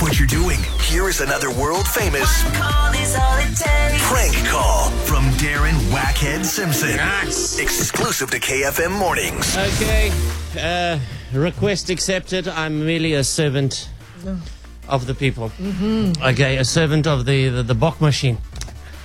Stop what you're doing. Here is another world famous prank call from Darren Wackhead Simpson. Nice. Exclusive to KFM Mornings. Okay, uh, request accepted. I'm merely a servant of the people. Okay, a servant of the, the, the Bok machine.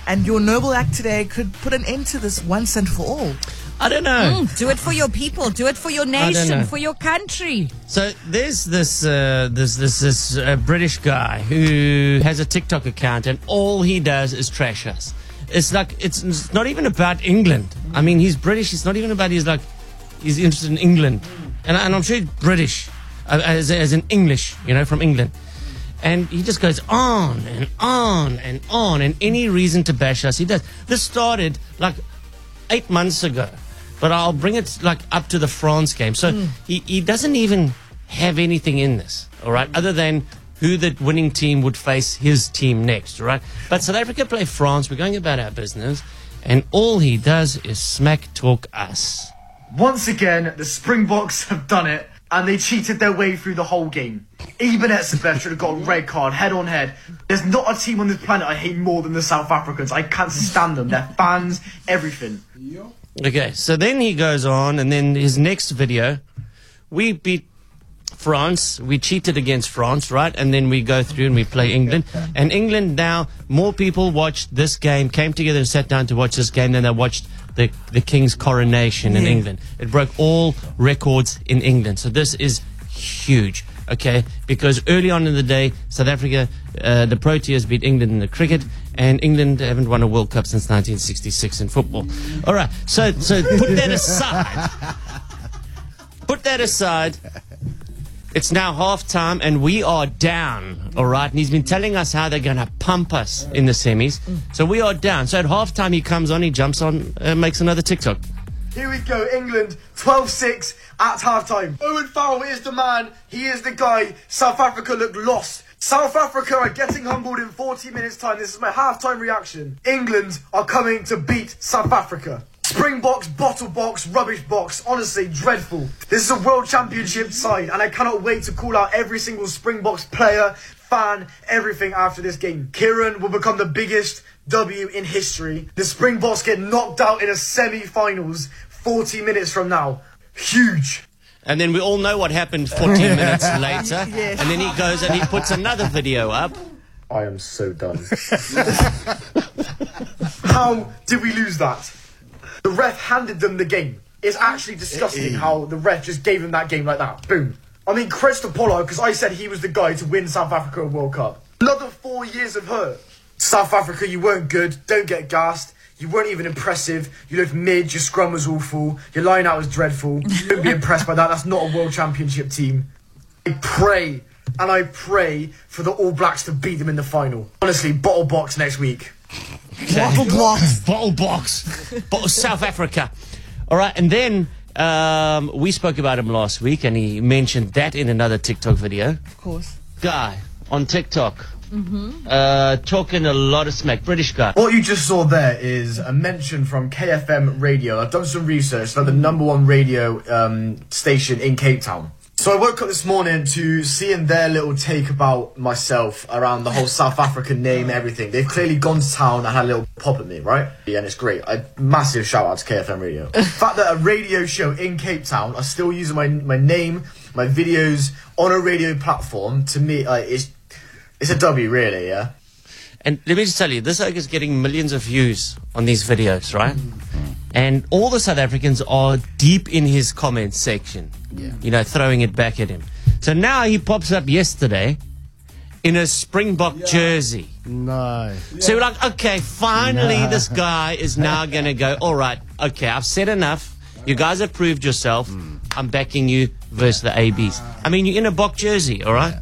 And your noble act today could put an end to this once and for all. I don't know. Mm, do it for your people. Do it for your nation, for your country. So there's this uh, this this this uh, British guy who has a TikTok account, and all he does is trash us. It's like it's, it's not even about England. I mean, he's British. It's not even about he's like he's interested in England, and, and I'm sure he's British, uh, as as in English, you know, from England. And he just goes on and on and on, and any reason to bash us, he does. This started like eight months ago, but I'll bring it like up to the France game. So hmm. he, he doesn't even have anything in this, all right, other than who the winning team would face his team next, all right? But South Africa play France. We're going about our business, and all he does is smack talk us. Once again, the Springboks have done it, and they cheated their way through the whole game. Eben Etzebeth should have got a red card, head on head. There's not a team on this planet I hate more than the South Africans. I can't stand them. Their fans, everything. Okay, so then he goes on, and then his next video, we beat France. We cheated against France, right? And then we go through and we play England. And England now, more people watched this game, came together and sat down to watch this game than they watched the, the King's coronation in Yeah. England. It broke all records in England. So this is huge. Okay, because early on in the day, South Africa, uh, the Proteas beat England in the cricket, and England haven't won a World Cup since 1966 in football. All right, so so put that aside. Put that aside. It's now half time and we are down, all right? And he's been telling us how they're going to pump us in the semis. So we are down. So at half time, he comes on, he jumps on, uh, makes another TikTok. Here we go, England, 12-6 at half time. Owen Farrell is the man. He is the guy. South Africa look lost. South Africa are getting humbled in 40 minutes time. This is my halftime reaction. England are coming to beat South Africa. Springboks, bottle box, rubbish box. Honestly, dreadful. This is a world championship side, and I cannot wait to call out every single Springboks player, fan, everything after this game. Kieran will become the biggest W in history. The Springboks get knocked out in a semi-finals 40 minutes from now. Huge. And then we all know what happened 14 minutes later. Yes. And then he goes and he puts another video up. I am so done. how did we lose that? The ref handed them the game. It's actually disgusting how the ref just gave them that game like that. Boom. I mean, credits to Pollard because I said he was the guy to win South Africa a World Cup. Another four years of hurt. South Africa, you weren't good. Don't get gassed. You weren't even impressive. You looked mid. Your scrum was awful. Your line out was dreadful. You Don't be impressed by that. That's not a World Championship team. I pray and I pray for the All Blacks to beat them in the final. Honestly, bottle box next week. Bottle box. Bottle box. Bottle South Africa. All right. And then um, we spoke about him last week and he mentioned that in another TikTok video. Of course. Guy on TikTok. Uh, talking a lot of smack. British guy. What you just saw there is a mention from KFM Radio. I've done some research. They're the number one radio um, station in Cape Town. So I woke up this morning to seeing their little take about myself around the whole South African name, everything. They've clearly gone to town and had a little pop at me, right? Yeah, and it's great. A massive shout out to KFM Radio. the fact that a radio show in Cape Town are still using my my name, my videos on a radio platform, to me, like, it's it's a W, really. Yeah. And let me just tell you, this oak is getting millions of views on these videos, right? And all the South Africans are deep in his comment section. Yeah. You know, throwing it back at him. So now he pops up yesterday in a Springbok jersey. No. So we're like, okay, finally this guy is now going to go, all right, okay, I've said enough. You guys have proved yourself. Hmm. I'm backing you versus the ABs. I mean, you're in a Bok jersey, all right?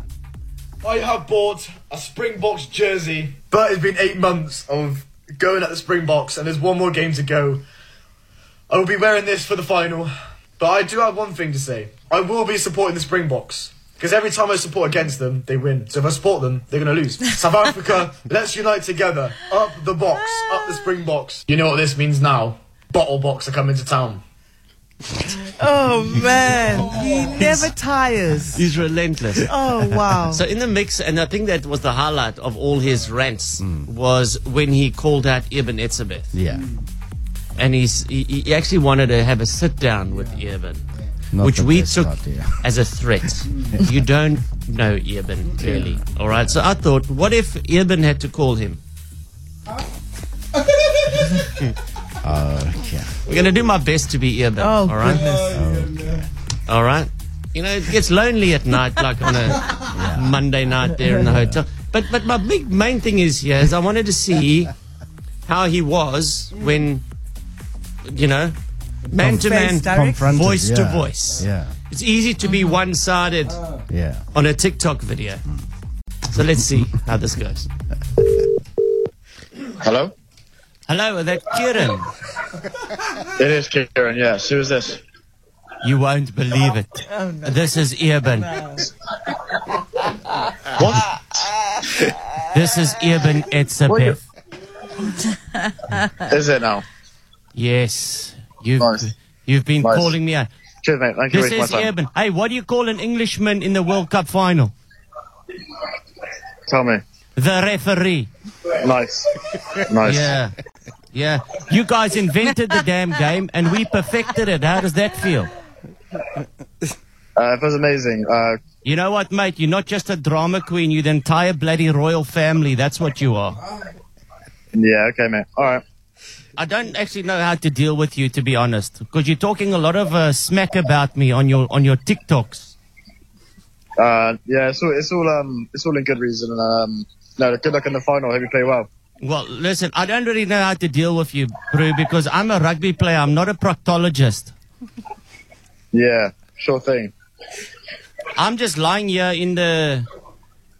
I have bought a Springboks jersey, but it's been eight months of going at the Springboks, and there's one more game to go. I will be wearing this for the final, but I do have one thing to say. I will be supporting the Springboks. Because every time I support against them, they win. So if I support them, they're going to lose. South Africa, let's unite together. Up the box, up the Springboks. You know what this means now? Bottle box are coming to town. Oh man, he never tires. He's relentless. Oh wow. So in the mix, and I think that was the highlight of all his rants, mm. was when he called out Eben Etzebeth. Yeah. And he's, he, he actually wanted to have a sit down with Eben, Not which we took idea. as a threat. you don't know Eben, clearly. All right, so I thought, what if Eben had to call him? Uh, okay. We're going to do my best to be Eben. oh all right? goodness. All right. You know, it gets lonely at night, like on a Monday night there in the hotel. But but my big main thing is here is I wanted to see how he was when, you know, man to man, Face direct. Confronted, voice to voice. Yeah. It's easy to be mm-hmm. one sided Yeah. on a TikTok video. So let's see how this goes. Hello? Hello, is that Kieran? It is Kieran, yes. Who is this? You won't believe it. Oh, no. This is Eben. What? This is Eben Etzebeth. is it now? Yes. You've, Nice. you've been Nice. calling me out. Cheers, mate. Thank you This for is my time. Eben. Hey, what do you call an Englishman in the World Cup final? Tell me. The referee. Nice. Nice. Yeah. Yeah. You guys invented the damn game and we perfected it. How does that feel? Uh, it was amazing. Uh, You know what, mate? You're not just a drama queen. You're the entire bloody royal family. That's what you are. yeah, okay, mate. All right. I don't actually know how to deal with you, to be honest, because you're talking a lot of uh, smack about me on your on your TikToks. Uh, yeah, it's all, it's all, um, it's all in good reason. Um, no, good luck in the final. Hope you play well. Well, listen, I don't really know how to deal with you, Brew, because I'm a rugby player. I'm not a proctologist. Yeah, sure thing. I'm just lying here in the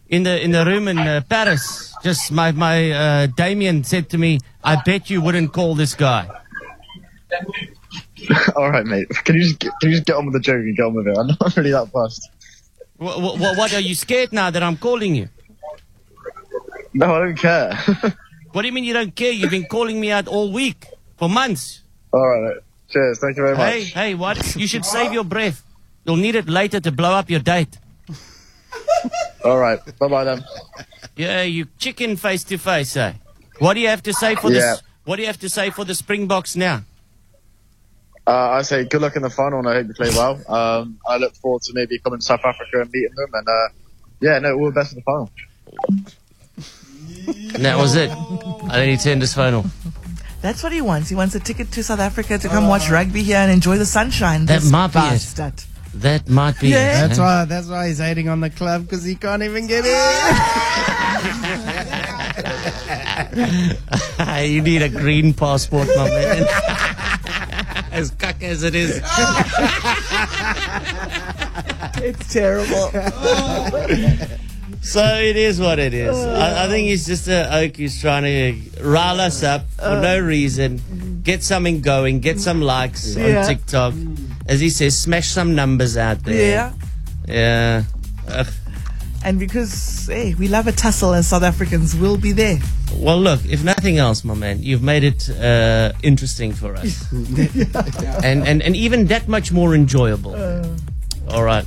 in the in the room in uh, Paris. Just my my uh, Damien said to me, "I bet you wouldn't call this guy." all right, mate. Can you just get, can you just get on with the joke and get on with it? I'm not really that fast. What, what, what are you scared now that I'm calling you? No, I don't care. What do you mean you don't care? You've been calling me out all week for months. all right. Cheers. Thank you very much. Hey, hey, what? You should save your breath. You'll need it later to blow up your date. All right. Bye bye then. Yeah, you chicken face to face, eh? What do you have to say for Yeah. this? What do you have to say for the Springboks now? Uh, I say good luck in the final and I hope you play well. Um, I look forward to maybe coming to South Africa and meeting them. And uh, yeah, no, all the best in the final. And that was it. And then he turned his phone off. That's what he wants. He wants a ticket to South Africa to come watch rugby here and enjoy the sunshine. That This might be it. bastard. That might be Yeah. it. That's eh? why. That's why he's hating on the club because he can't even get in. you need a green passport, my man. as cuck as it is. It's terrible. So it is what it is. I, I oh. think he's just a oak who's trying to rile us up for oh. no reason, mm-hmm. get something going, get some likes Yeah. on TikTok. Mm. As he says, smash some numbers out there. yeah. Yeah. Ugh. And because, hey, we love a tussle as South Africans, we'll be there. Well, look, if nothing else, my man, you've made it uh, interesting for us. and, and, and even that much more enjoyable. Uh. All right.